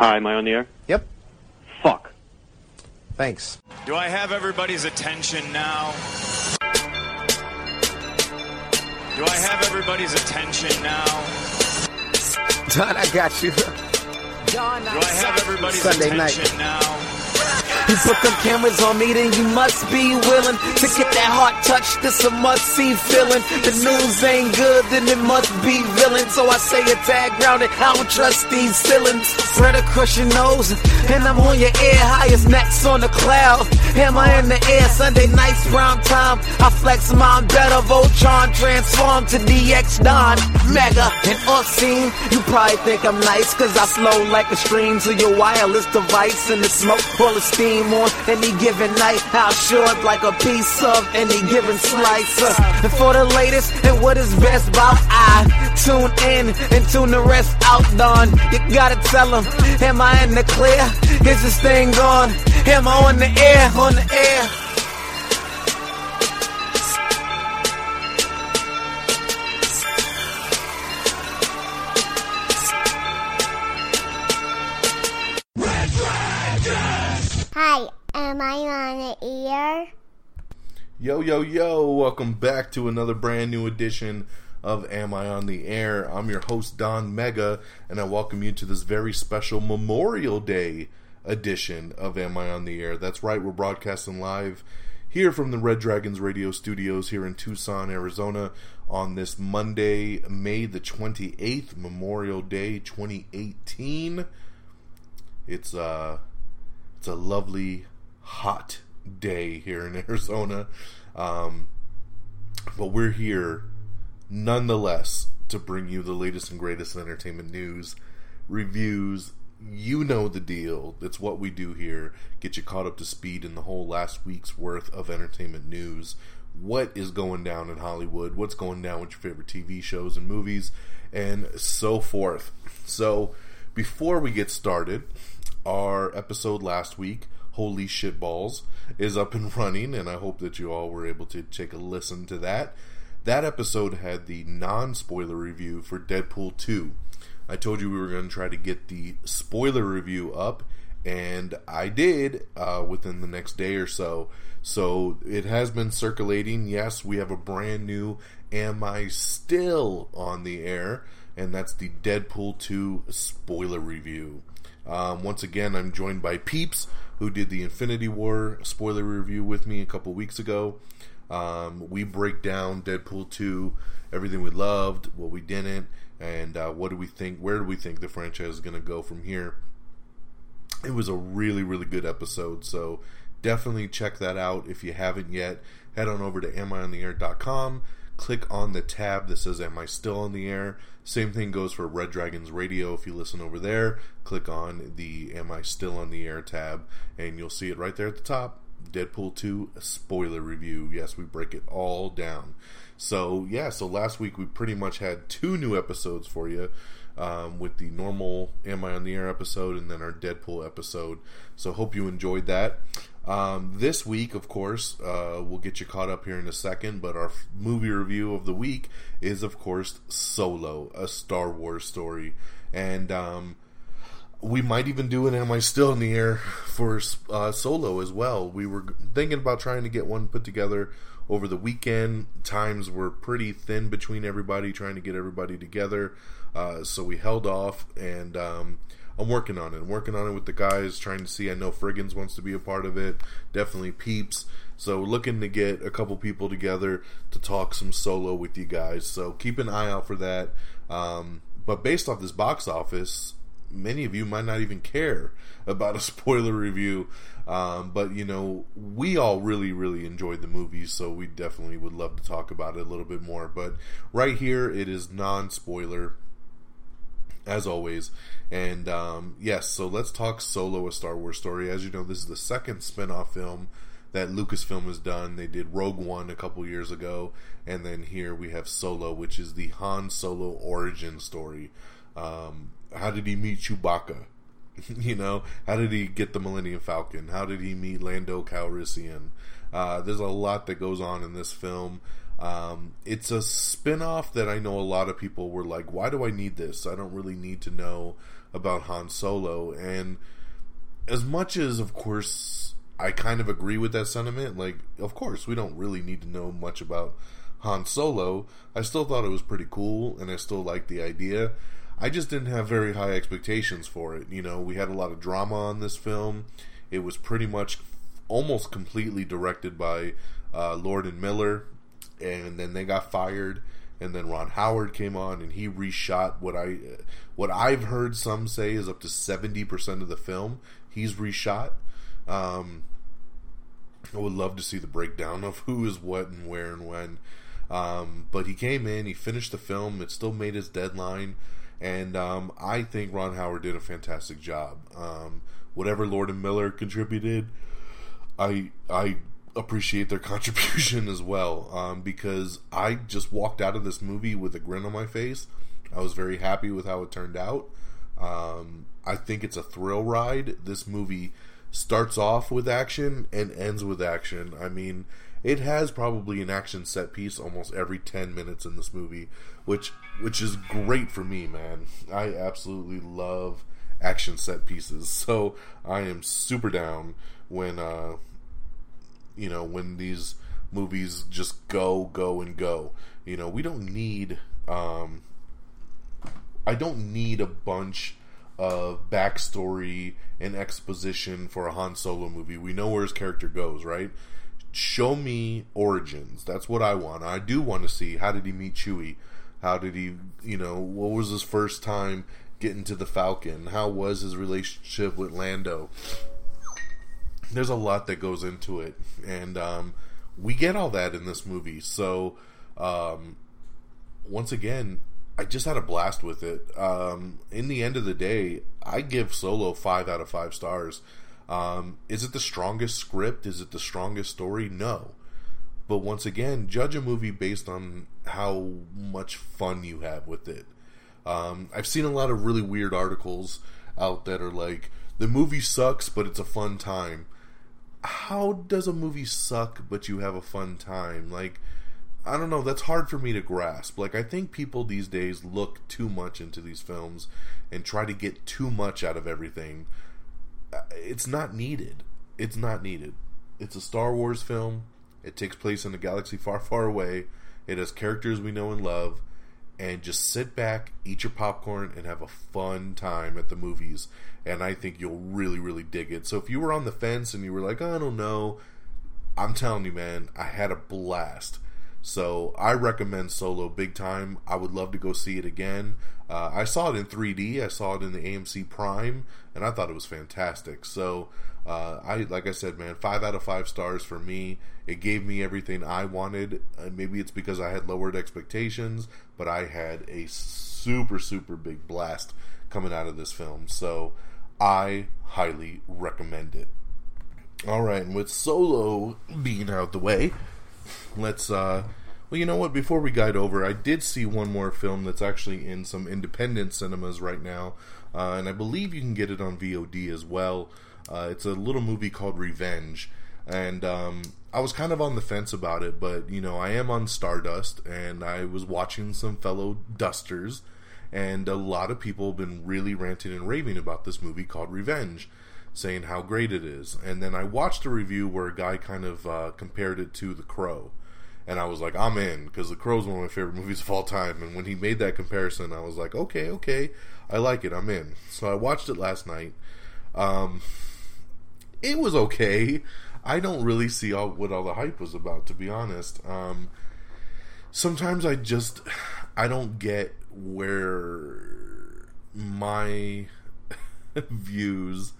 Hi, am I on the air? Yep. Fuck. Thanks. Do I have everybody's attention now? Do I have everybody's attention now? Don, I got you. Don, Do I have everybody's Sunday night. attention now? You put them cameras on me, then you must be willing to get that heart touch. This a must see feeling. The news ain't good, then it must be villain. So I say a tag grounded. I don't trust these ceilings. Spread across your nose, and I'm on your ear, highest necks on the cloud. Hammer in the air, Sunday nights, prime time. I flex my better, Voltron transform to DX Don, Mega and Unseen. You probably think I'm nice, cause I slow like a stream to your wireless device, and the smoke full of steam on any given night. How short like a piece of any given slice. Uh, and for the latest and what is best about I tune in and tune the rest out. Don, you gotta tell them, am I in the clear? Is this thing on? Am I on the air? On the air? Hi, am I on the ear? Yo, yo, yo, welcome back to another brand new edition of Am I on the Air? I'm your host, Don Mega, and I welcome you to this very special Memorial Day edition of Am I on the Air. That's right, we're broadcasting live here from the Red Dragons radio studios here in Tucson, Arizona on this Monday, May the 28th, Memorial Day 2018. It's, uh, it's a lovely, hot day here in Arizona. Um, but we're here nonetheless to bring you the latest and greatest in entertainment news, reviews. You know the deal. It's what we do here. Get you caught up to speed in the whole last week's worth of entertainment news. What is going down in Hollywood? What's going down with your favorite TV shows and movies, and so forth. So, before we get started, our episode last week, Holy Shit Balls, is up and running, and I hope that you all were able to take a listen to that. That episode had the non spoiler review for Deadpool 2. I told you we were going to try to get the spoiler review up, and I did uh, within the next day or so. So it has been circulating. Yes, we have a brand new Am I Still on the Air? And that's the Deadpool 2 spoiler review. Um, once again, I'm joined by Peeps, who did the Infinity War spoiler review with me a couple weeks ago. Um, we break down Deadpool 2, everything we loved, what we didn't, and uh, what do we think, where do we think the franchise is going to go from here. It was a really, really good episode, so definitely check that out if you haven't yet. Head on over to amiontheair.com, click on the tab that says Am I Still on the Air? Same thing goes for Red Dragons Radio. If you listen over there, click on the Am I Still on the Air tab, and you'll see it right there at the top. Deadpool 2 spoiler review. Yes, we break it all down. So, yeah, so last week we pretty much had two new episodes for you um, with the normal Am I on the Air episode and then our Deadpool episode. So, hope you enjoyed that. Um, this week, of course, uh, we'll get you caught up here in a second, but our movie review of the week is, of course, Solo, a Star Wars story. And um, we might even do an Am I Still in the Air for uh, Solo as well. We were thinking about trying to get one put together over the weekend. Times were pretty thin between everybody, trying to get everybody together. Uh, so we held off, and um, I'm working on it. I'm working on it with the guys, trying to see. I know Friggins wants to be a part of it. Definitely Peeps. So looking to get a couple people together to talk some solo with you guys. So keep an eye out for that. Um, but based off this box office, many of you might not even care about a spoiler review. Um, but you know, we all really, really enjoyed the movie, so we definitely would love to talk about it a little bit more. But right here, it is non-spoiler, as always. And um, yes, so let's talk Solo: A Star Wars Story. As you know, this is the second spin-off film that Lucasfilm has done. They did Rogue One a couple years ago, and then here we have Solo, which is the Han Solo origin story. Um, how did he meet Chewbacca? you know, how did he get the Millennium Falcon? How did he meet Lando Calrissian? Uh, there's a lot that goes on in this film. Um, it's a spin-off that I know a lot of people were like, why do I need this? I don't really need to know about Han Solo. And as much as, of course, I kind of agree with that sentiment, like, of course, we don't really need to know much about Han Solo. I still thought it was pretty cool, and I still liked the idea. I just didn't have very high expectations for it. You know, we had a lot of drama on this film. It was pretty much almost completely directed by uh, Lord and Miller, and then they got fired. And then Ron Howard came on, and he reshot what I what I've heard some say is up to seventy percent of the film. He's reshot. Um, I would love to see the breakdown of who is what and where and when. Um, but he came in, he finished the film. It still made his deadline, and um, I think Ron Howard did a fantastic job. Um, whatever Lord and Miller contributed, I I appreciate their contribution as well um, because I just walked out of this movie with a grin on my face. I was very happy with how it turned out. Um, I think it's a thrill ride. This movie starts off with action and ends with action. I mean, it has probably an action set piece almost every 10 minutes in this movie, which which is great for me, man. I absolutely love action set pieces. So, I am super down when uh you know, when these movies just go go and go. You know, we don't need um I don't need a bunch of backstory and exposition for a Han Solo movie. We know where his character goes, right? Show me origins. That's what I want. I do want to see how did he meet Chewie? How did he, you know, what was his first time getting to the Falcon? How was his relationship with Lando? There's a lot that goes into it, and um, we get all that in this movie. So, um, once again, I just had a blast with it. Um, in the end of the day, I give Solo five out of five stars. Um, is it the strongest script? Is it the strongest story? No. But once again, judge a movie based on how much fun you have with it. Um, I've seen a lot of really weird articles out that are like, the movie sucks, but it's a fun time. How does a movie suck, but you have a fun time? Like, I don't know, that's hard for me to grasp. Like I think people these days look too much into these films and try to get too much out of everything. Uh, it's not needed. It's not needed. It's a Star Wars film. It takes place in a galaxy far, far away. It has characters we know and love. And just sit back, eat your popcorn, and have a fun time at the movies. And I think you'll really, really dig it. So if you were on the fence and you were like, I don't know, I'm telling you, man, I had a blast. So I recommend Solo big time. I would love to go see it again. Uh, I saw it in 3D. I saw it in the AMC Prime, and I thought it was fantastic. So uh, I, like I said, man, five out of five stars for me. It gave me everything I wanted. Uh, maybe it's because I had lowered expectations, but I had a super, super big blast coming out of this film. So I highly recommend it. All right, and with Solo being out the way, let's uh well you know what before we guide over i did see one more film that's actually in some independent cinemas right now uh, and i believe you can get it on vod as well uh, it's a little movie called revenge and um, i was kind of on the fence about it but you know i am on stardust and i was watching some fellow dusters and a lot of people have been really ranting and raving about this movie called revenge saying how great it is. And then I watched a review where a guy kind of uh, compared it to The Crow. And I was like, I'm in, because The Crow is one of my favorite movies of all time. And when he made that comparison, I was like, okay, okay, I like it, I'm in. So I watched it last night. Um, it was okay. I don't really see all, what all the hype was about, to be honest. Um, sometimes I just, I don't get where my views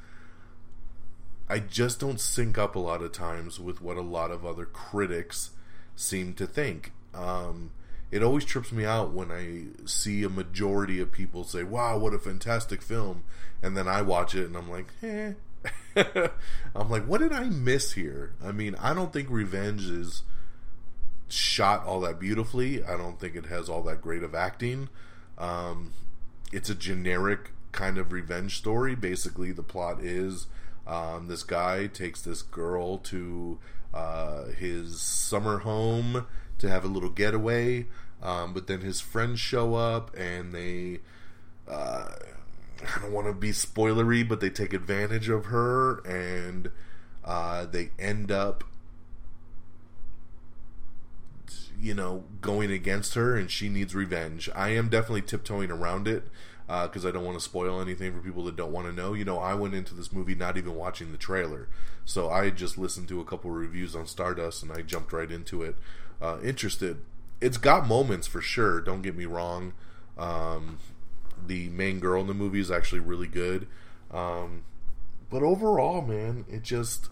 I just don't sync up a lot of times with what a lot of other critics seem to think. Um, it always trips me out when I see a majority of people say, "Wow, what a fantastic film," and then I watch it and I'm like, "Eh." I'm like, "What did I miss here?" I mean, I don't think Revenge is shot all that beautifully. I don't think it has all that great of acting. Um, it's a generic kind of revenge story. Basically, the plot is um, this guy takes this girl to uh, his summer home to have a little getaway, um, but then his friends show up and they uh, I don't want to be spoilery, but they take advantage of her and uh, they end up, you know, going against her and she needs revenge. I am definitely tiptoeing around it because uh, I don't want to spoil anything for people that don't want to know. You know, I went into this movie not even watching the trailer, so I just listened to a couple reviews on Stardust and I jumped right into it, uh, interested. It's got moments for sure. Don't get me wrong. Um, the main girl in the movie is actually really good. Um, but overall, man, it just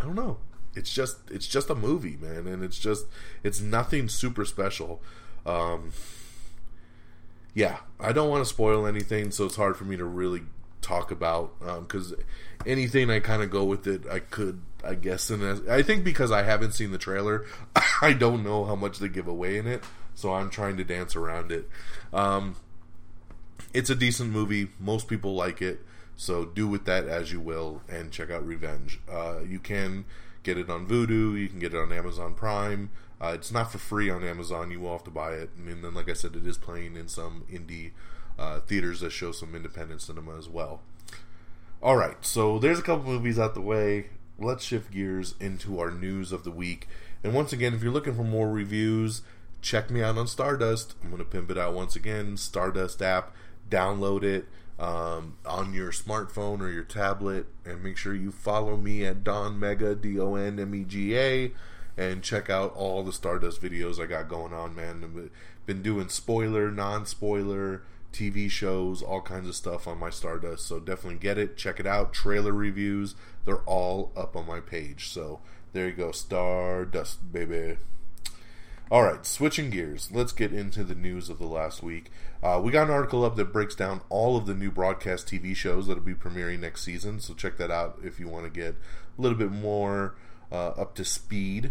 I don't know. It's just it's just a movie, man, and it's just it's nothing super special. Um, yeah, I don't want to spoil anything, so it's hard for me to really talk about because um, anything I kind of go with it, I could, I guess, and I think because I haven't seen the trailer, I don't know how much they give away in it so I'm trying to dance around it. Um, it's a decent movie. Most people like it, so do with that as you will, and check out Revenge. Uh, you can get it on Vudu. You can get it on Amazon Prime. Uh, it's not for free on Amazon. You will have to buy it. And then, like I said, it is playing in some indie uh, theaters that show some independent cinema as well. All right, so there's a couple movies out the way. Let's shift gears into our news of the week. And once again, if you're looking for more reviews, check me out on Stardust. I'm going to pimp it out once again. Stardust app, download it um, on your smartphone or your tablet, and make sure you follow me at Don Mega D O N M E G A, and check out all the Stardust videos I got going on. Man, I've been doing spoiler, non-spoiler. TV shows, all kinds of stuff on my Stardust. So definitely get it, check it out. Trailer reviews, they're all up on my page. So there you go, Stardust, baby. All right, switching gears, let's get into the news of the last week. Uh, we got an article up that breaks down all of the new broadcast TV shows that'll be premiering next season, so check that out if you want to get a little bit more uh, up to speed.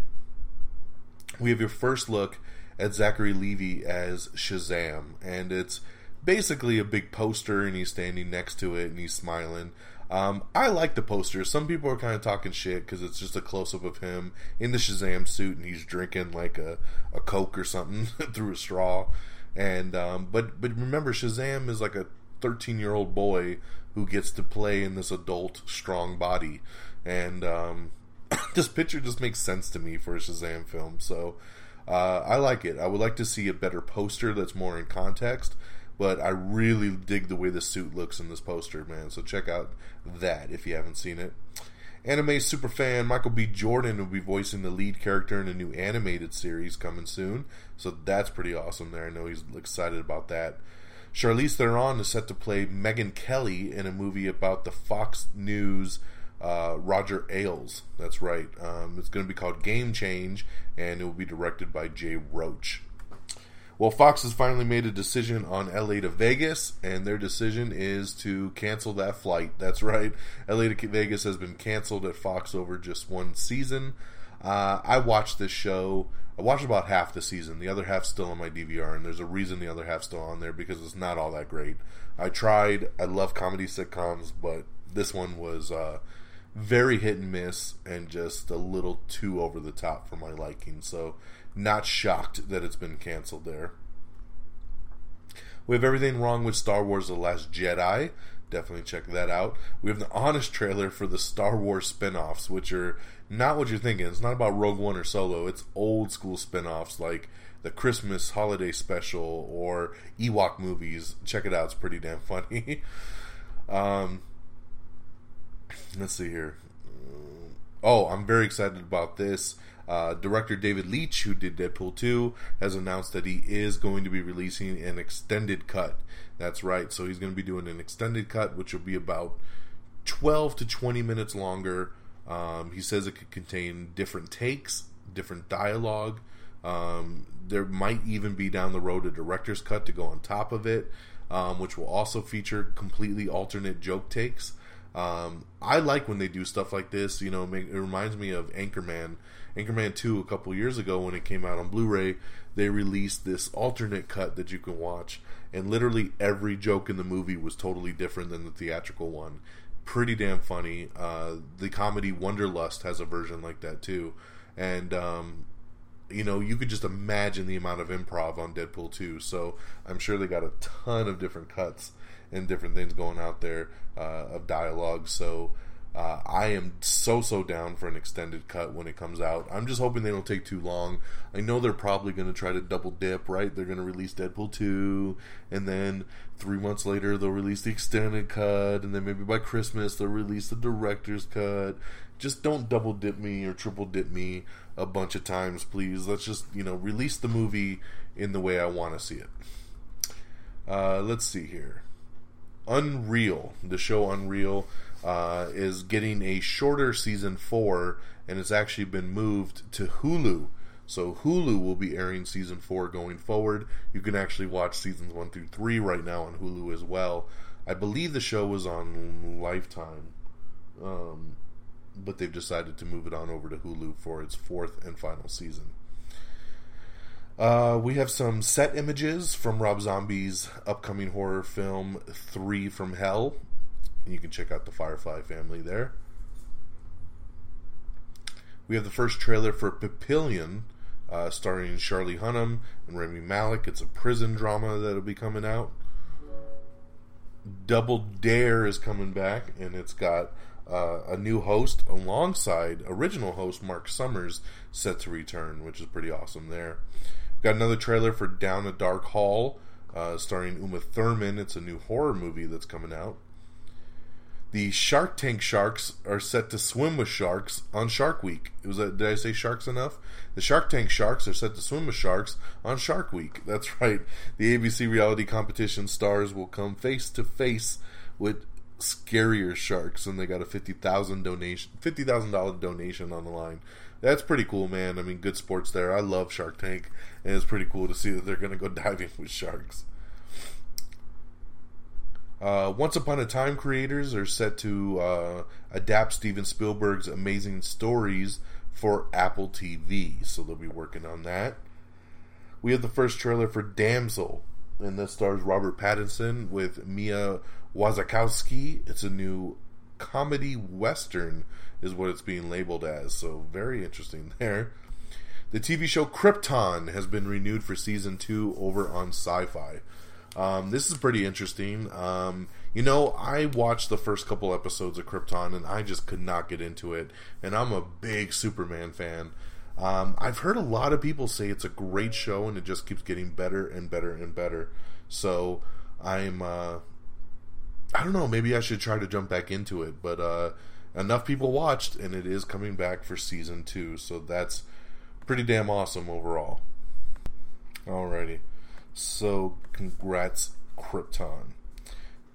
We have your first look at Zachary Levi as Shazam, and it's basically a big poster, and he's standing next to it and he's smiling. Um, I like the poster. Some people are kind of talking shit because it's just a close up of him in the Shazam suit and he's drinking like a, a Coke or something through a straw. And um, but but remember, Shazam is like a 13 year old boy who gets to play in this adult strong body, and um, this picture just makes sense to me for a Shazam film. So uh, I like it. I would like to see a better poster that's more in context but I really dig the way the suit looks in this poster, man. So check out that if you haven't seen it. Anime super fan Michael B. Jordan will be voicing the lead character in a new animated series coming soon. So that's pretty awesome there. I know he's excited about that. Charlize Theron is set to play Megyn Kelly in a movie about the Fox News uh, Roger Ailes. That's right. Um, it's going to be called Game Change, and it will be directed by Jay Roach. Well, Fox has finally made a decision on LA to Vegas, and their decision is to cancel that flight. That's right. LA to Vegas has been canceled at Fox over just one season. Uh, I watched this show. I watched about half the season. The other half's still on my DVR, and there's a reason the other half's still on there because it's not all that great. I tried. I love comedy sitcoms, but this one was uh, very hit and miss, and just a little too over the top for my liking. So not shocked that it's been canceled there. We have everything wrong with Star Wars The Last Jedi. Definitely check that out. We have the honest trailer for the Star Wars spin offs, which are not what you're thinking. It's not about Rogue One or Solo, it's old school spin offs like the Christmas holiday special or Ewok movies. Check it out, it's pretty damn funny. um, let's see here. Oh, I'm very excited about this. Uh, director David Leitch, who did Deadpool 2, has announced that he is going to be releasing an extended cut. That's right. So he's going to be doing an extended cut, which will be about 12 to 20 minutes longer. Um, he says it could contain different takes, different dialogue. Um, there might even be down the road a director's cut to go on top of it, um, which will also feature completely alternate joke takes. Um, I like when they do stuff like this. You know, it reminds me of Anchorman Anchorman 2 a couple years ago when it came out on Blu-ray, they released this alternate cut that you can watch and literally every joke in the movie was totally different than the theatrical one. Pretty damn funny. Uh, the comedy Wanderlust has a version like that too. And um, you know, you could just imagine the amount of improv on Deadpool 2. So I'm sure they got a ton of different cuts and different things going out there uh, of dialogue. So uh, I am so so down for an extended cut when it comes out. I'm just hoping they don't take too long. I know they're probably going to try to double dip, right? They're going to release Deadpool 2, and then three months later they'll release the extended cut, and then maybe by Christmas they'll release the director's cut. Just don't double dip me or triple dip me a bunch of times, please. Let's just you know release the movie in the way I want to see it. Uh, let's see here. Unreal, the show Unreal, uh, is getting a shorter season four, and it's actually been moved to Hulu. So Hulu will be airing season four going forward. You can actually watch seasons one through three right now on Hulu as well. I believe the show was on Lifetime, um, but they've decided to move it on over to Hulu for its fourth and final season. Uh, we have some set images from Rob Zombie's upcoming horror film Three from Hell. And you can check out the Firefly family there. We have the first trailer for Papillon, uh, starring Charlie Hunnam and Rami Malek. It's a prison drama that'll be coming out. Double Dare is coming back, and it's got uh, a new host alongside original host Mark Summers set to return, which is pretty awesome there. We've got another trailer for Down a Dark Hall, uh, starring Uma Thurman. It's a new horror movie that's coming out. The Shark Tank Sharks are set to swim with sharks on Shark Week. Was that, did I say sharks enough? The Shark Tank Sharks are set to swim with sharks on Shark Week. That's right. The ABC reality competition stars will come face to face with scarier sharks, and they got a fifty thousand donation, fifty thousand dollar donation on the line that's pretty cool, man. I mean, good sports there. I love Shark Tank, and it's pretty cool to see that they're going to go diving with sharks. Uh, Once Upon a Time creators are set to uh, adapt Steven Spielberg's amazing stories for Apple TV, so they'll be working on that. We have the first trailer for Damsel, and this stars Robert Pattinson with Mia Wasikowska. It's a new comedy western is what it's being labeled as. So very interesting there. The TV show Krypton has been renewed for season two over on Syfy. Um, this is pretty interesting. Um, you know, I watched the first couple episodes of Krypton and I just could not get into it. And I'm a big Superman fan. Um, I've heard a lot of people say it's a great show and it just keeps getting better and better and better. So I'm, uh, I don't know, maybe I should try to jump back into it. But uh, enough people watched, and it is coming back for season two. So that's pretty damn awesome overall. Alrighty. So congrats, Krypton.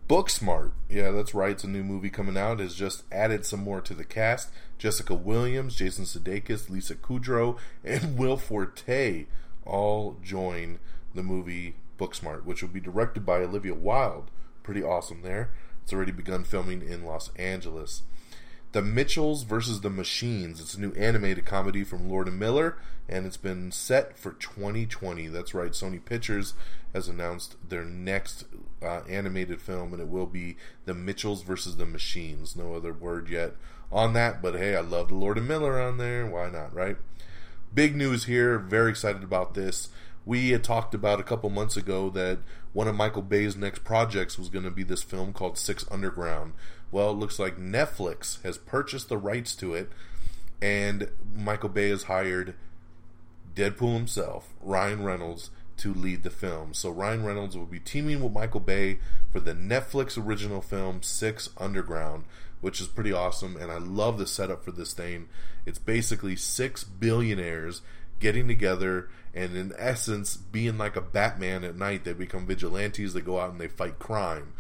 Booksmart, yeah, that's right. It's a new movie coming out. Has just added some more to the cast. Jessica Williams, Jason Sudeikis, Lisa Kudrow, and Will Forte all join the movie Booksmart, which will be directed by Olivia Wilde. Pretty awesome there. It's already begun filming in Los Angeles. The Mitchells versus the Machines. It's a new animated comedy from Lord and Miller, and it's been set for 2020. That's right, Sony Pictures has announced their next uh, animated film, and it will be The Mitchells versus the Machines. No other word yet on that, but hey, I love the Lord and Miller on there. Why not, right? Big news here. Very excited about this. We had talked about a couple months ago that one of Michael Bay's next projects was going to be this film called Six Underground, well, it looks like Netflix has purchased the rights to it, and Michael Bay has hired Deadpool himself, Ryan Reynolds, to lead the film. So Ryan Reynolds will be teaming with Michael Bay for the Netflix original film Six Underground, which is pretty awesome. And I love the setup for this thing. It's basically six billionaires getting together and, in essence, being like a Batman at night. They become vigilantes. They go out and they fight crime.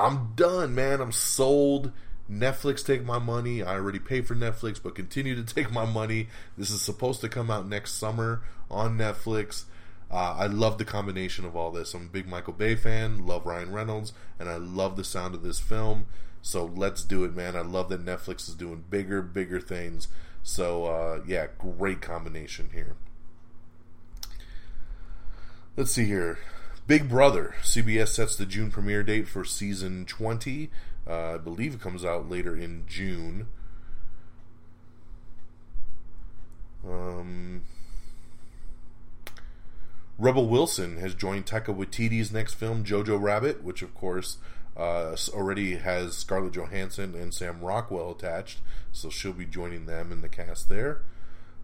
I'm done, man. I'm sold. Netflix take my money. I already paid for Netflix, but continue to take my money. This is supposed to come out next summer on Netflix. Uh, I love the combination of all this. I'm a big Michael Bay fan, love Ryan Reynolds, and I love the sound of this film. So let's do it, man. I love that Netflix is doing bigger, bigger things. So uh, yeah, great combination here. Let's see here. Big Brother. CBS sets the June premiere date for season 20. Uh, I believe it comes out later in June. Um, Rebel Wilson has joined Taika Waititi's next film, Jojo Rabbit, which of course uh, already has Scarlett Johansson and Sam Rockwell attached, so she'll be joining them in the cast there.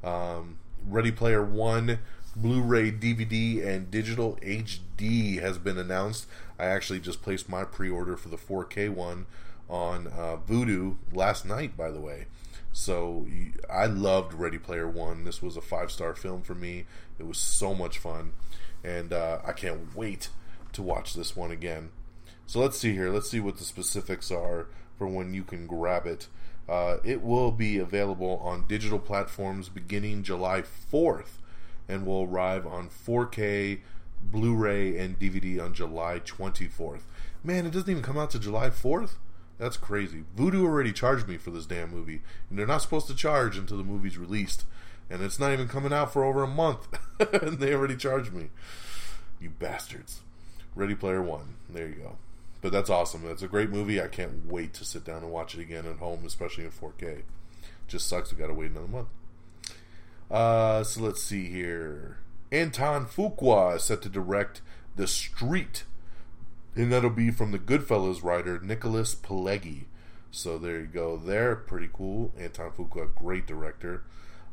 Um, Ready Player One Blu-ray, DVD, and digital HD has been announced. I actually just placed my pre-order for the 4K one on uh, Vudu last night, by the way. So I loved Ready Player One. This was a five-star film for me. It was so much fun, and uh, I can't wait to watch this one again. So let's see here. Let's see what the specifics are for when you can grab it. Uh, it will be available on digital platforms beginning July 4th and will arrive on 4K, Blu ray, and DVD on July 24th. Man, it doesn't even come out to July 4th? That's crazy. Vudu already charged me for this damn movie, and they're not supposed to charge until the movie's released. And it's not even coming out for over a month, and they already charged me. You bastards. Ready Player One. There you go. But that's awesome. That's a great movie. I can't wait to sit down and watch it again at home, especially in 4K. Just sucks we gotta wait another month. Uh, so let's see here. Anton Fuqua is set to direct The Street, and that'll be from the Goodfellas writer Nicholas Pileggi. So there you go. There, pretty cool. Anton Fuqua, great director.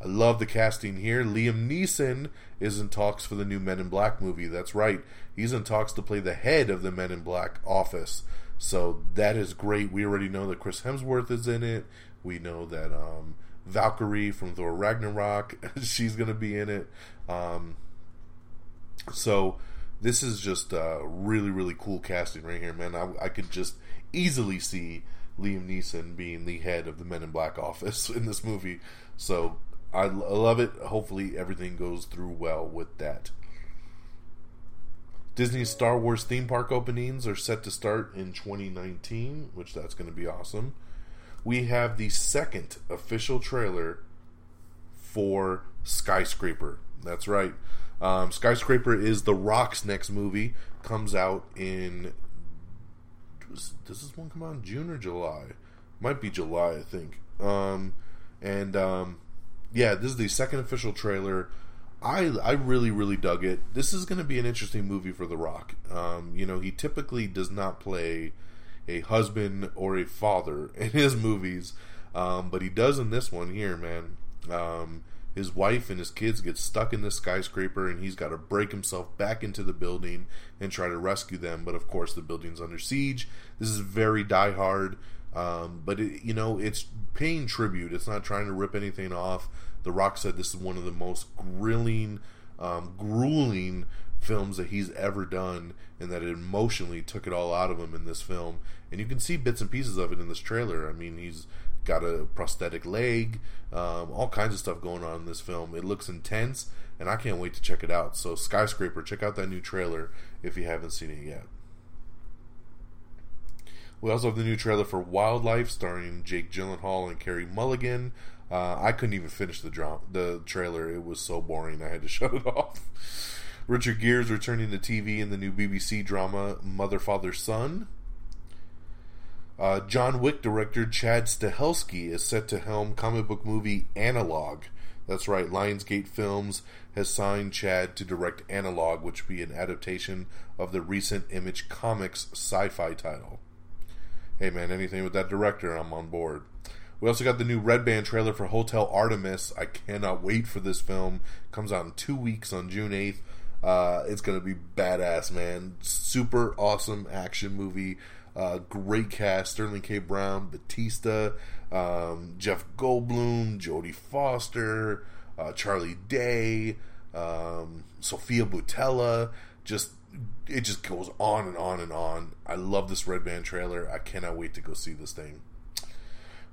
I love the casting here. Liam Neeson is in talks for the new Men in Black movie. That's right. He's in talks to play the head of the Men in Black office. So that is great. We already know that Chris Hemsworth is in it. We know that um, Valkyrie from Thor Ragnarok. She's going to be in it. Um, so this is just uh, really, really cool casting right here, man. I, I could just easily see Liam Neeson being the head of the Men in Black office in this movie. So I, I love it. Hopefully, everything goes through well with that. Disney's Star Wars theme park openings are set to start in 2019, which that's going to be awesome we have the second official trailer for Skyscraper. That's right. Um, Skyscraper is The Rock's next movie. Comes out in. Does, this one come out in June or July? Might be July, I think. Um, and um, yeah, this is the second official trailer. I I really really dug it. This is going to be an interesting movie for The Rock. Um, you know, he typically does not play a husband or a father in his movies, um, but he does in this one here, man. Um, his wife and his kids get stuck in this skyscraper, and he's got to break himself back into the building and try to rescue them. But of course, the building's under siege. This is very Die Hard, um, but it, you know it's paying tribute. It's not trying to rip anything off. The Rock said this is one of the most grilling, um, grueling films that he's ever done, and that it emotionally took it all out of him in this film. And you can see bits and pieces of it in this trailer. I mean, he's got a prosthetic leg, um, all kinds of stuff going on in this film. It looks intense, and I can't wait to check it out. So, Skyscraper, check out that new trailer if you haven't seen it yet. We also have the new trailer for Wildlife, starring Jake Gyllenhaal and Carey Mulligan. Uh, I couldn't even finish the dra- the trailer; it was so boring. I had to shut it off. Richard Gere's returning to TV in the new BBC drama Mother, Father, Son. Uh, John Wick director Chad Stahelski is set to helm comic book movie Analog. That's right, Lionsgate Films has signed Chad to direct Analog, which will be an adaptation of the recent Image Comics sci fi title. Hey man, anything with that director, I'm on board. We also got the new Red Band trailer for Hotel Artemis. I cannot wait for this film. Comes out in two weeks on June 8th. Uh, it's gonna be badass, man. Super awesome action movie. Uh, great cast: Sterling K. Brown, Batista, um, Jeff Goldblum, Jodie Foster, uh, Charlie Day, um, Sofia Boutella. Just it just goes on and on and on. I love this Red Band trailer. I cannot wait to go see this thing.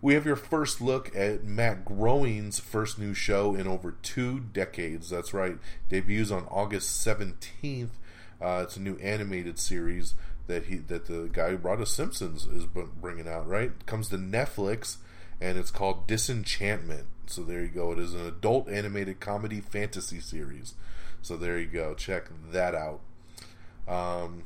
We have your first look at Matt Groening's first new show in over two decades. That's right, debuts on August seventeenth. Uh, it's a new animated series that he that the guy who brought us Simpsons is bringing out. Right, comes to Netflix, and it's called Disenchantment. So there you go. It is an adult animated comedy fantasy series. So there you go. Check that out. Um,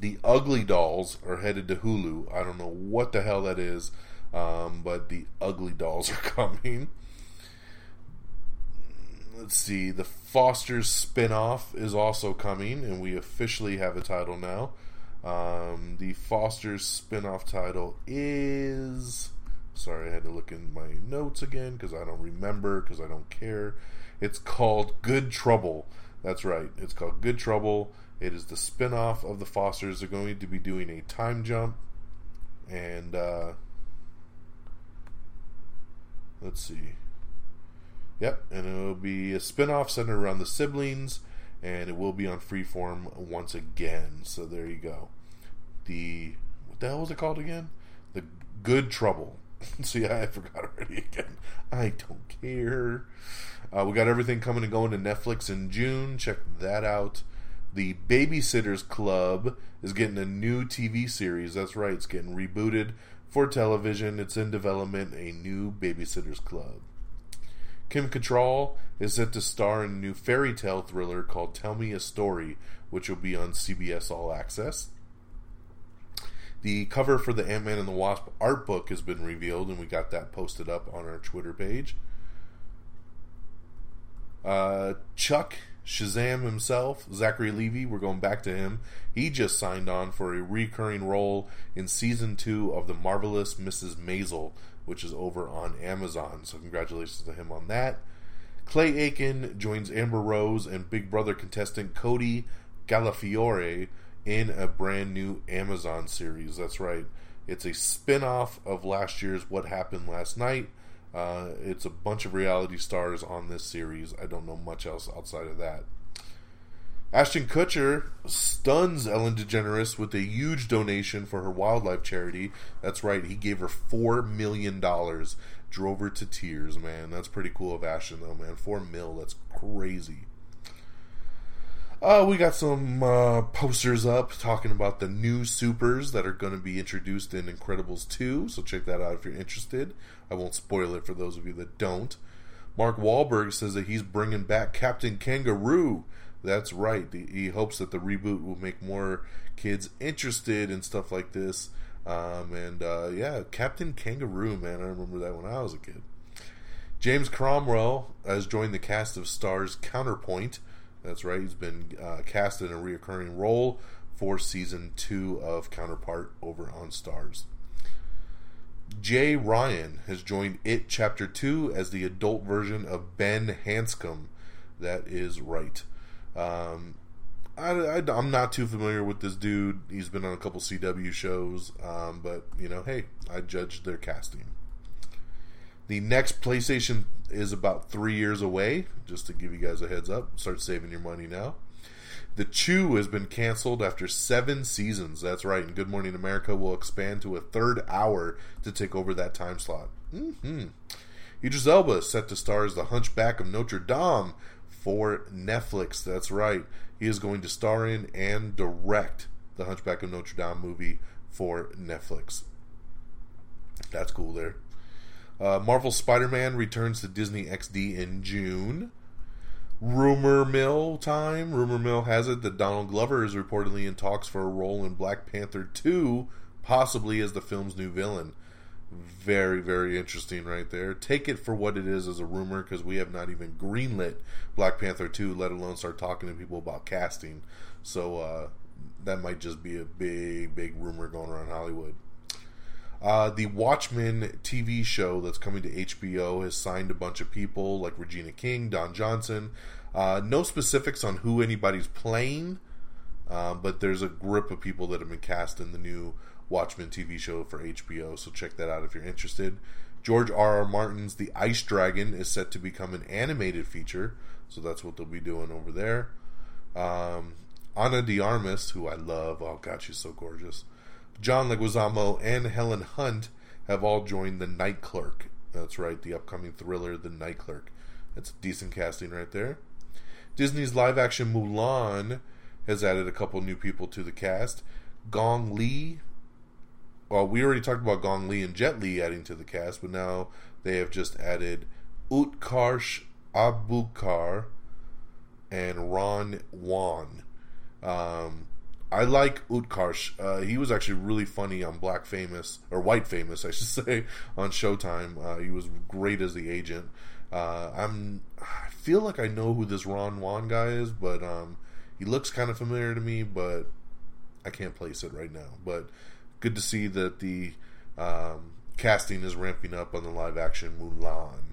the Ugly Dolls are headed to Hulu. I don't know what the hell that is. Um, but the ugly dolls are coming. let's see. The Foster's spin-off is also coming, and we officially have a title now. Um, the Foster's spin-off title is. Sorry, I had to look in my notes again because I don't remember because I don't care. It's called Good Trouble. That's right. It's called Good Trouble. It is the spin-off of the Fosters. They're going to be doing a time jump, and uh, let's see. Yep, and it'll be a spin-off centered around the siblings, and it will be on Freeform once again. So there you go. The what the hell was it called again? The Good Trouble. See, I forgot already again. I don't care. Uh, we got everything coming and going to Netflix in June. Check that out. The Babysitters Club is getting a new TV series. That's right, it's getting rebooted for television. It's in development. A new Babysitters Club. Kim Cattrall is set to star in a new fairy tale thriller called Tell Me a Story, which will be on CBS All Access. The cover for the Ant Man and the Wasp art book has been revealed, and we got that posted up on our Twitter page. Uh, Chuck Shazam himself, Zachary Levi, we're going back to him. He just signed on for a recurring role in season two of The Marvelous Mrs. Maisel, which is over on Amazon. So, congratulations to him on that. Clay Aiken joins Amber Rose and Big Brother contestant Cody Calafiore in a brand new Amazon series. That's right. It's a spin off of last year's What Happened Last Night. Uh, it's a bunch of reality stars on this series. I don't know much else outside of that. Ashton Kutcher stuns Ellen DeGeneres with a huge donation for her wildlife charity. That's right, he gave her $4 million. Drove her to tears, man. That's pretty cool of Ashton, though, man. 4 mil, that's crazy. Uh, we got some uh, posters up talking about the new supers that are going to be introduced in Incredibles 2, so check that out if you're interested. I won't spoil it for those of you that don't. Mark Wahlberg says that he's bringing back Captain Kangaroo. That's right. He hopes that the reboot will make more kids interested in stuff like this. Um, and uh, yeah, Captain Kangaroo, man, I remember that when I was a kid. James Cromwell has joined the cast of Starz Counterpart. That's right. He's been uh, cast in a reoccurring role for season two of Counterpart over on Starz. Jay Ryan has joined It Chapter 2 as the adult version of Ben Hanscom. That is right. Um, I, am not too familiar with this dude. He's been on a couple CW shows, um, but, you know, hey, I judged their casting. The next PlayStation is about three years away, just to give you guys a heads up. Start saving your money now. The Chew has been canceled after seven seasons. That's right. And Good Morning America will expand to a third hour to take over that time slot. Mm-hmm. Idris Elba is set to star as the Hunchback of Notre Dame for Netflix. That's right. He is going to star in and direct the Hunchback of Notre Dame movie for Netflix. That's cool there. Uh, Marvel Spider Man returns to Disney XD in June. Rumor mill time. Rumor mill has it that Donald Glover is reportedly in talks for a role in Black Panther 2, possibly as the film's new villain. Very, very interesting right there. Take it for what it is as a rumor because we have not even greenlit Black Panther 2, let alone start talking to people about casting. So uh, that might just be a big, big rumor going around Hollywood. Uh, the Watchmen TV show that's coming to HBO has signed a bunch of people like Regina King, Don Johnson. Uh, no specifics on who anybody's playing, uh, but there's a group of people that have been cast in the new Watchmen TV show for HBO, so check that out if you're interested. George R. R. Martin's The Ice Dragon is set to become an animated feature, so that's what they'll be doing over there. Um, Ana de Armas, who I love, oh god, she's so gorgeous. John Leguizamo and Helen Hunt have all joined The Night Clerk. That's right, the upcoming thriller, The Night Clerk. That's decent casting right there. Disney's live action Mulan has added a couple new people to the cast. Gong Li. Well, we already talked about Gong Li and Jet Li adding to the cast, but now they have just added Utkarsh Ambudkar and Ron Yuan. Um, I like Utkarsh. Uh, he was actually really funny on Black Famous or White Famous, I should say, on Showtime. Uh, he was great as the agent. Uh, I'm I feel like I know who this Ron Yuan guy is, but um, he looks kind of familiar to me, but I can't place it right now. But good to see that the um, casting is ramping up on the live action Mulan.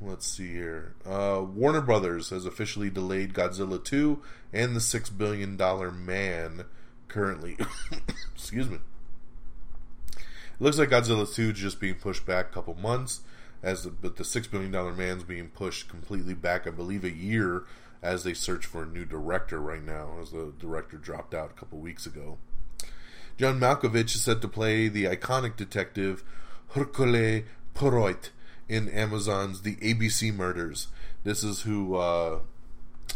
Let's see here. Uh, Warner Brothers has officially delayed Godzilla 2 and the $6 billion man currently. Excuse me. It looks like Godzilla 2 is just being pushed back a couple months, as the, but the $6 billion man's being pushed completely back, I believe, a year as they search for a new director right now, as the director dropped out a couple weeks ago. John Malkovich is set to play the iconic detective Hercule Poirot in Amazon's The ABC Murders. This is who, uh,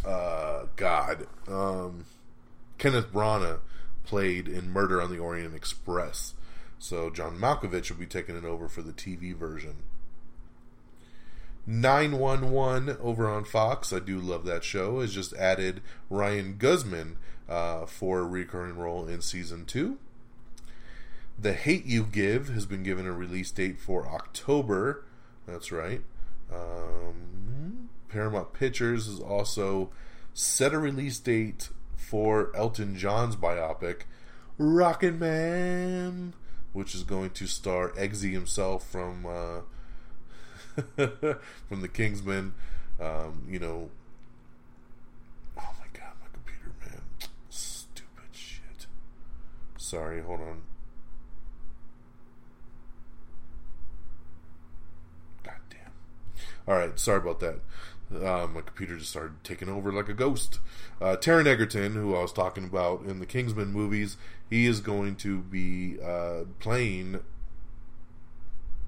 uh, God, um, Kenneth Branagh played in Murder on the Orient Express. So John Malkovich will be taking it over for the TV version. 911 over on Fox, I do love that show, has just added Ryan Guzman uh, for a recurring role in season 2. The Hate You Give has been given a release date for October. That's right. Um, Paramount Pictures has also set a release date for Elton John's biopic, Rocket Man, which is going to star Eggsy himself from uh, from the Kingsman. Um, you know, oh my god, my computer, man, stupid shit. Sorry, hold on. God damn. All right, sorry about that. Uh, my computer just started taking over like a ghost. Uh, Taron Egerton, who I was talking about in the Kingsman movies, he is going to be uh, playing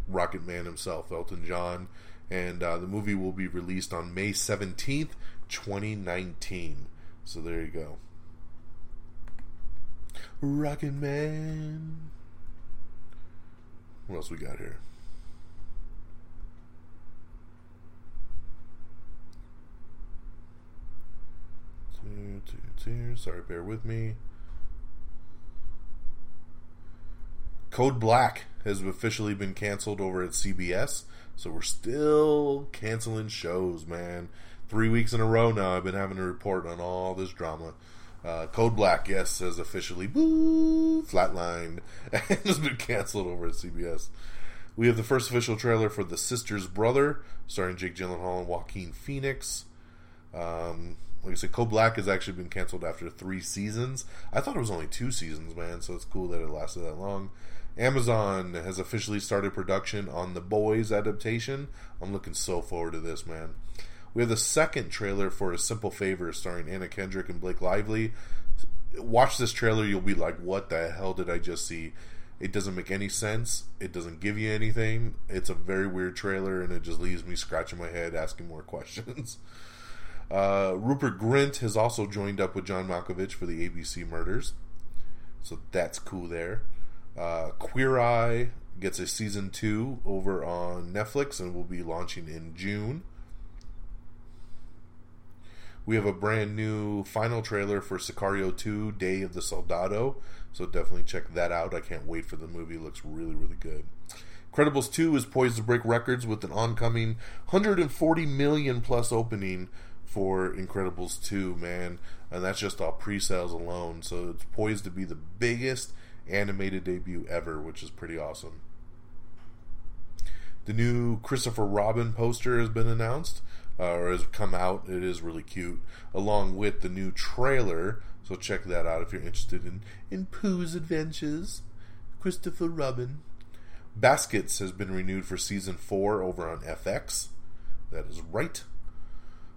Rocket Man himself, Elton John, and uh, the movie will be released on May 17th, 2019. So there you go. Rocket Man. What else we got here? Sorry, bear with me. Code Black has officially been canceled over at CBS, so we're still canceling shows, man. Three weeks in a row now, I've been having to report on all this drama. Uh, Code Black, yes, has officially boo flatlined and has been canceled over at CBS. We have the first official trailer for The Sister's Brother, starring Jake Gyllenhaal and Joaquin Phoenix. Um, like I said, Code Black has actually been canceled after three seasons. I thought it was only two seasons, man. So it's cool that it lasted that long. Amazon has officially started production on the Boys adaptation. I'm looking so forward to this, man. We have the second trailer for A Simple Favor starring Anna Kendrick and Blake Lively. Watch this trailer, you'll be like, what the hell did I just see? It doesn't make any sense. It doesn't give you anything. It's a very weird trailer, and it just leaves me scratching my head asking more questions. Uh, Rupert Grint has also joined up with John Malkovich for the ABC Murders. So that's cool there. Uh, Queer Eye gets a season two over on Netflix and will be launching in June. We have a brand new final trailer for Sicario 2 Day of the Soldado, so definitely check that out. I can't wait for the movie. It looks really, really good. Credibles 2 is poised to break records with an oncoming 140 million plus opening for Incredibles 2, man. And that's just all pre sales alone. So it's poised to be the biggest animated debut ever, which is pretty awesome. The new Christopher Robin poster has been announced, uh, or has come out. It is really cute, along with the new trailer. So check that out if you're interested in in Pooh's adventures. Christopher Robin. Baskets has been renewed for season four over on FX. That is right.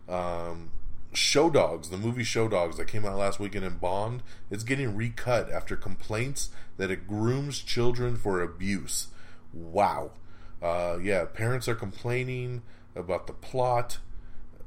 Um, Show Dogs, the movie Show Dogs that came out last weekend in Bond, it's getting recut after complaints that it grooms children for abuse. Wow. Uh, yeah, parents are complaining about the plot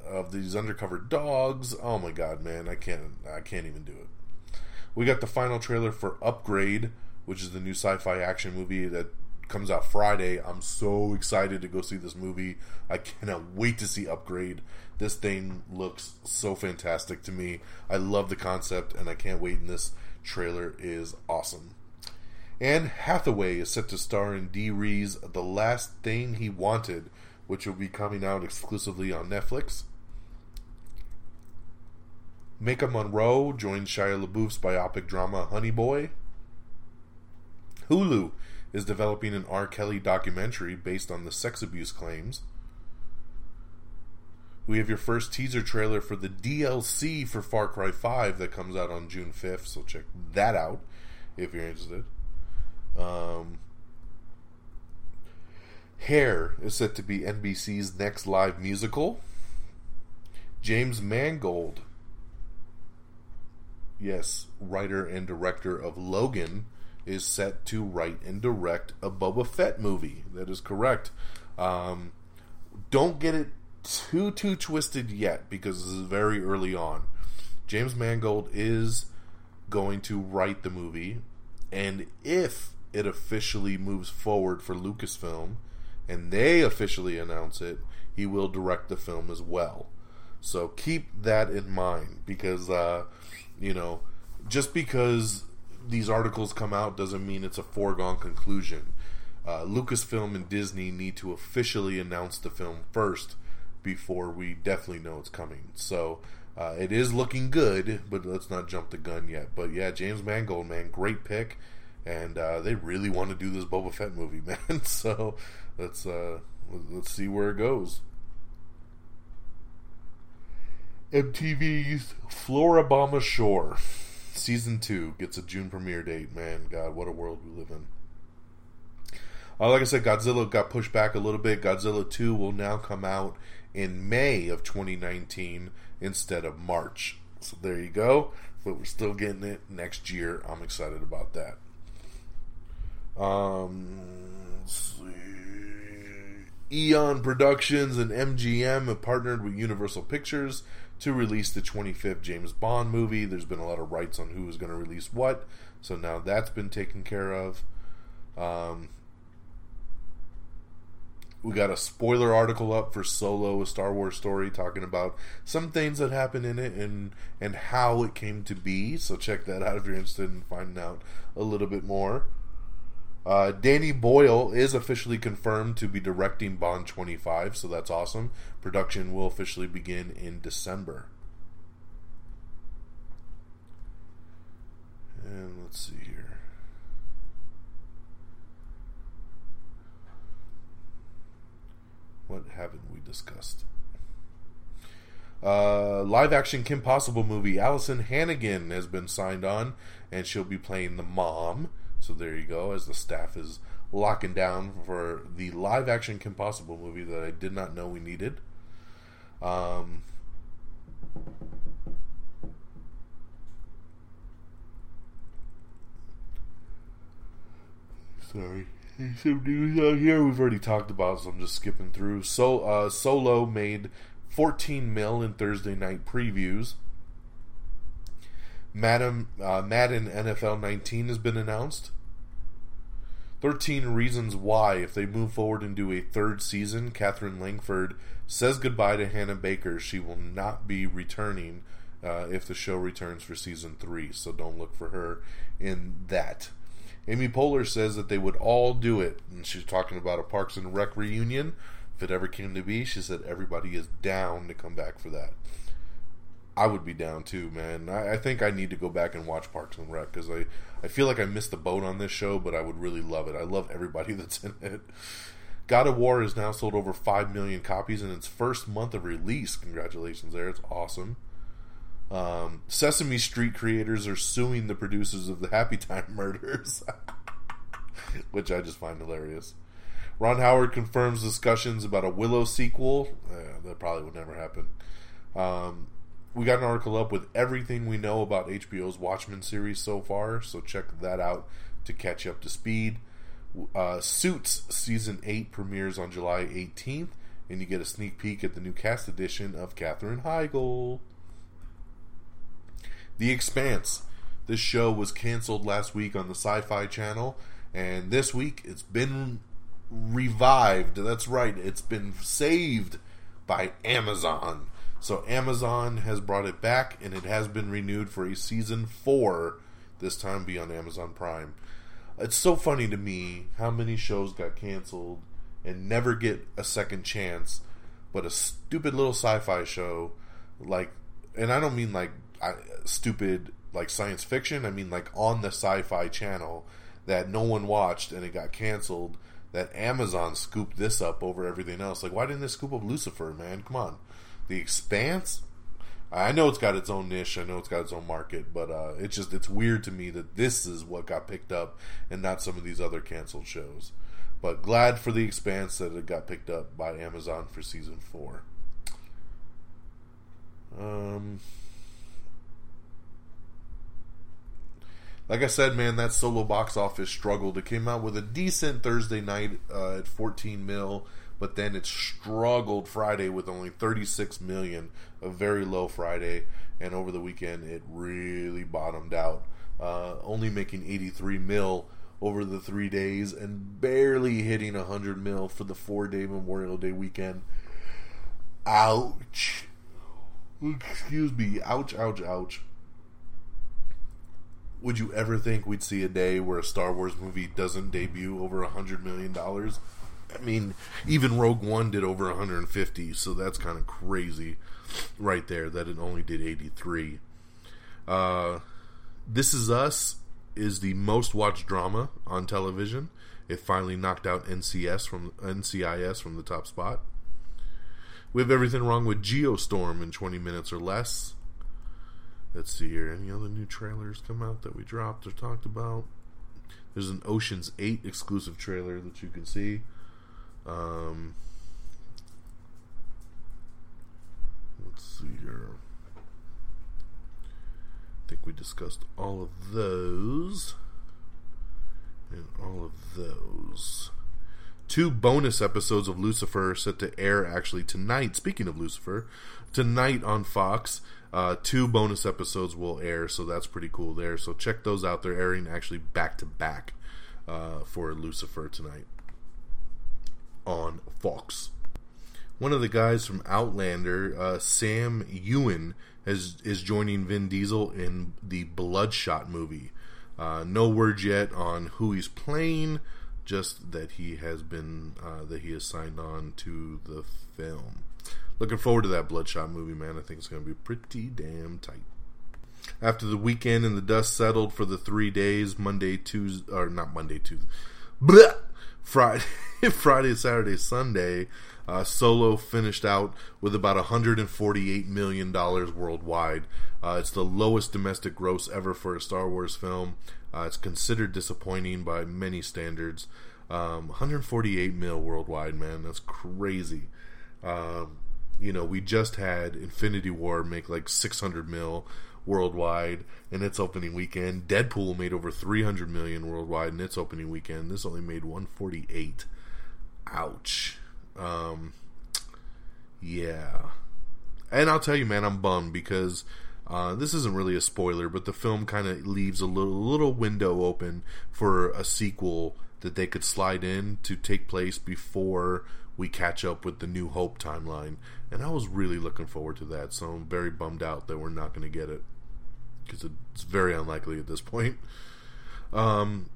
of these undercover dogs. Oh my god, man, I can't I can't even do it. We got the final trailer for Upgrade, which is the new sci-fi action movie that comes out Friday. I'm so excited to go see this movie. I cannot wait to see Upgrade. This thing looks so fantastic to me. I love the concept and I can't wait and this trailer is awesome. Anne Hathaway is set to star in Dee Rees' The Last Thing He Wanted, which will be coming out exclusively on Netflix. Maika Monroe joins Shia LaBeouf's biopic drama Honey Boy. Hulu is developing an R. Kelly documentary based on the sex abuse claims. We have your first teaser trailer for the DLC for Far Cry 5 that comes out on June 5th, so check that out if you're interested. Um, Hair is set to be NBC's next live musical. James Mangold, yes, writer and director of Logan, is set to write and direct a Boba Fett movie. That is correct. Um, don't get it too too twisted yet because this is very early on. James Mangold is going to write the movie, and if it officially moves forward for Lucasfilm and they officially announce it, he will direct the film as well. So keep that in mind because, uh, you know, just because these articles come out doesn't mean it's a foregone conclusion. Uh, Lucasfilm and Disney need to officially announce the film first before we definitely know it's coming. So uh, it is looking good, but let's not jump the gun yet. But yeah, James Mangold, man, great pick and uh, they really want to do this Boba Fett movie, man. so let's uh, let's see where it goes. MTV's Floribama Shore season two gets a June premiere date. Man, God, what a world we live in. Uh, like I said, Godzilla got pushed back a little bit. Godzilla 2 will now come out in May of 2019 instead of March. So there you go. But we're still getting it next year. I'm excited about that. Um, Eon Productions and MGM have partnered with Universal Pictures to release the 25th James Bond movie. There's been a lot of rights on who is going to release what, so now that's been taken care of. Um, we got a spoiler article up for Solo, a Star Wars story, talking about some things that happened in it and and how it came to be. So check that out if you're interested in finding out a little bit more. Uh, Danny Boyle is officially confirmed to be directing Bond 25, so that's awesome. Production will officially begin in December. And let's see here. What haven't we discussed? Uh, live action Kim Possible movie. Alyson Hannigan has been signed on, and she'll be playing the mom. So there you go, as the staff is locking down for the live action Kim Possible movie that I did not know we needed. Um, sorry. Some news out here we've already talked about, so I'm just skipping through. So, uh, Solo made 14 mil in Thursday night previews. Madam, uh, Madden NFL 19 has been announced. 13 Reasons Why, if they move forward and do a third season, Katherine Langford says goodbye to Hannah Baker. She will not be returning uh, if the show returns for season 3, so don't look for her in that. Amy Poehler says that they would all do it, and she's talking about a Parks and Rec reunion. If it ever came to be, she said everybody is down to come back for that. I would be down too, man. I, I think I need to go back and watch Parks and Rec because I, I feel like I missed the boat on this show, but I would really love it. I love everybody that's in it. God of War has now sold over 5 million copies in its first month of release. Congratulations there. It's awesome. Um, Sesame Street creators are suing the producers of the Happy Time Murders, which I just find hilarious. Ron Howard confirms discussions about a Willow sequel. Eh, that probably would never happen. Um, we got an article up with everything we know about HBO's Watchmen series so far, so check that out to catch up to speed. Uh, Suits season 8 premieres on July 18th, and you get a sneak peek at the new cast edition of Katherine Heigl. The Expanse. This show was canceled last week on the Syfy Channel, and this week it's been revived. That's right, it's been saved by Amazon. So Amazon has brought it back, and it has been renewed for a season four. This time, be on Amazon Prime. It's so funny to me how many shows got canceled and never get a second chance, but a stupid little sci-fi show like, and I don't mean like Stupid like science fiction. I mean like on the Syfy Channel that no one watched and it got canceled. That Amazon scooped this up over everything else. Like, why didn't they scoop up Lucifer, man? Come on, The Expanse. I know it's got its own niche. I know it's got its own market, but uh, it's just it's weird to me that this is what got picked up and not some of these other canceled shows. But glad for the Expanse that it got picked up by Amazon for season four. Um, like I said, man, that solo box office struggled. It came out with a decent Thursday night uh, at 14 mil, but then it struggled Friday with only 36 million, a very low Friday, and over the weekend it really bottomed out, uh, only making 83 mil over the three days and barely hitting 100 mil for the four day Memorial Day weekend. Ouch. Excuse me. Ouch, ouch, ouch would you ever think we'd see a day where a Star Wars movie doesn't debut over a hundred million dollars? I mean, even Rogue One did over 150, so that's kind of crazy, right there. That it only did 83. Uh, this is Us is the most watched drama on television. It finally knocked out NCS from NCIS from the top spot. We have everything wrong with Geostorm in 20 minutes or less. Let's see here. Any other new trailers come out that we dropped or talked about? There's an Ocean's 8 exclusive trailer that you can see. Um, let's see here. I think we discussed all of those. And all of those. Two bonus episodes of Lucifer set to air actually tonight. Speaking of Lucifer, tonight on Fox. Uh, two bonus episodes will air, so that's pretty cool there. So check those out. They're airing actually back to back uh, for Lucifer tonight on Fox. One of the guys from Outlander, uh, Sam Heughan, has, is joining Vin Diesel in the Bloodshot movie. Uh, no word yet on who he's playing, just that he has been uh, that he has signed on to the film looking forward to that Bloodshot movie, man. I think it's going to be pretty damn tight. After the weekend and the dust settled for the three days, Monday, Tuesday, or not Monday, Tuesday, Friday, Friday, Saturday, Sunday, uh, Solo finished out with about 148 million dollars worldwide. Uh, it's the lowest domestic gross ever for a Star Wars film. Uh, it's considered disappointing by many standards. Um, 148 mil worldwide, man. That's crazy. Um, you know, we just had Infinity War make like 600 mil worldwide in its opening weekend. Deadpool made over 300 million worldwide in its opening weekend. This only made 148. Ouch. Um, yeah. And I'll tell you, man, I'm bummed because uh, this isn't really a spoiler, but the film kind of leaves a little little window open for a sequel that they could slide in to take place before we catch up with the New Hope timeline. And I was really looking forward to that, so I'm very bummed out that we're not going to get it because it's very unlikely at this point. Um,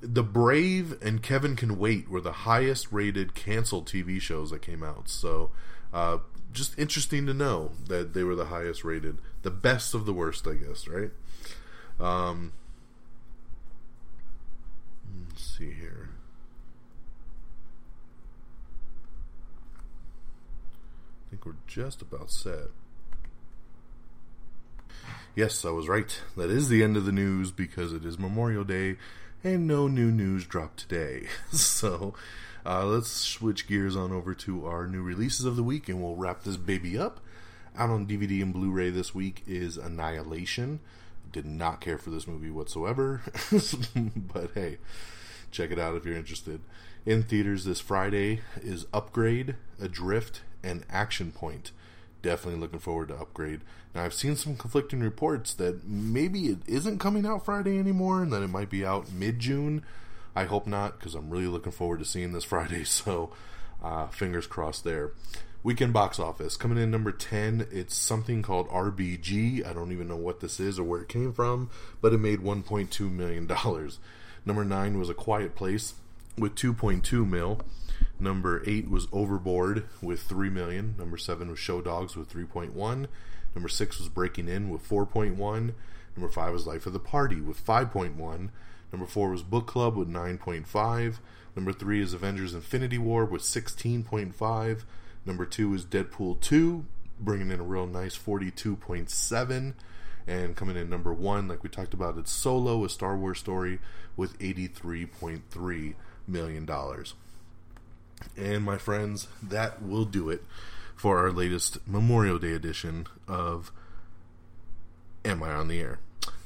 the Brave and Kevin Can Wait were the highest rated canceled TV shows that came out. So, uh, just interesting to know that they were the highest rated, the best of the worst, I guess, right? Um, let's see here. I think we're just about set. Yes, I was right. That is the end of the news because it is Memorial Day and no new news dropped today. so uh, let's switch gears on over to our new releases of the week and we'll wrap this baby up. Out on DVD and Blu ray this week is Annihilation. Did not care for this movie whatsoever, but hey, check it out if you're interested. In theaters this Friday is Upgrade, Adrift, and Action Point. Definitely looking forward to Upgrade. Now, I've seen some conflicting reports that maybe it isn't coming out Friday anymore and that it might be out mid June. I hope not because I'm really looking forward to seeing this Friday, so uh, fingers crossed there. Weekend box office coming in number 10. It's something called RBG. I don't even know what this is or where it came from, but it made $1.2 million. Number nine was A Quiet Place with 2.2 mil. Number eight was Overboard with 3 million. Number seven was Show Dogs with 3.1. Number six was Breaking In with 4.1. Number five was Life of the Party with 5.1. Number four was Book Club with 9.5. Number three is Avengers Infinity War with 16.5. Number two is Deadpool 2, bringing in a real nice 42.7. And coming in number one, like we talked about, it's Solo, a Star Wars story, with $83.3 million. And my friends, that will do it for our latest Memorial Day edition of Am I on the Air?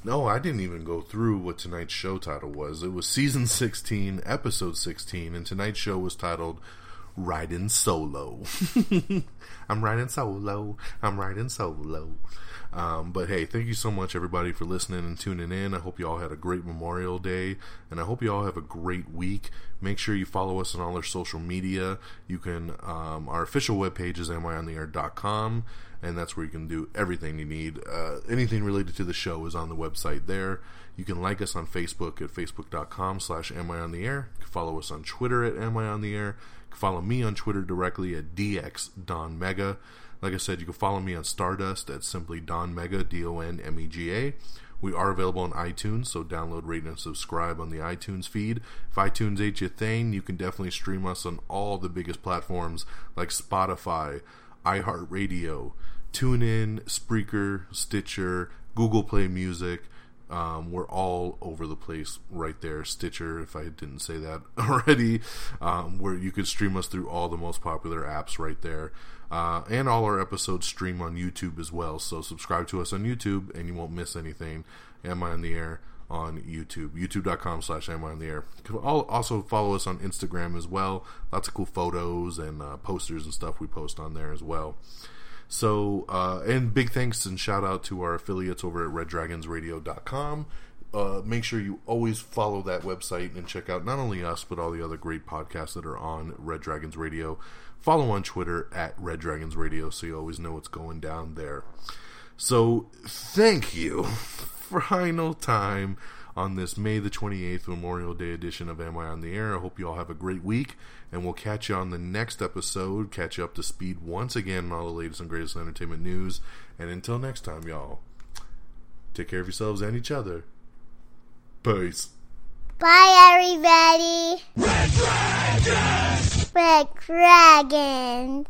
No, I didn't even go through what tonight's show title was. It was season 16, episode 16, and tonight's show was titled Riding Solo. I'm riding solo. I'm riding solo. Um, but hey, thank you so much, everybody, for listening and tuning in. I hope you all had a great Memorial Day, and I hope you all have a great week. Make sure you follow us on all our social media. You can, um, our official webpage is amiontheair.com, and that's where you can do everything you need. Uh, anything related to the show is on the website there. You can like us on Facebook at facebook.com slash amiontheair. You can follow us on Twitter at amiontheair. Follow me on Twitter directly at dxdonmega. Like I said, you can follow me on Stardust at simply Don Mega, D O N M E G A. We are available on iTunes, so download, rate, and subscribe on the iTunes feed. If iTunes ain't your thing, you can definitely stream us on all the biggest platforms like Spotify, iHeartRadio, TuneIn, Spreaker, Stitcher, Google Play Music. Um, we're all over the place right there. Stitcher, if I didn't say that already, um, where you could stream us through all the most popular apps right there. Uh, and all our episodes stream on YouTube as well. So subscribe to us on YouTube and you won't miss anything. Am I on the air on YouTube? YouTube.com slash Am I on the air. Can Also follow us on Instagram as well. Lots of cool photos and uh, posters and stuff we post on there as well. So, uh, and big thanks and shout out to our affiliates over at reddragonsradio.com. Uh, make sure you always follow that website and check out not only us, but all the other great podcasts that are on Red Dragons Radio. Follow on Twitter at Red Dragons Radio so you always know what's going down there. So, thank you. Final time on this May the 28th Memorial Day edition of Am I on the Air. I hope you all have a great week, and we'll catch you on the next episode, catch you up to speed once again on all the latest and greatest entertainment news. And until next time, y'all, take care of yourselves and each other. Peace. Bye, everybody. Red Dragons. Red Dragons.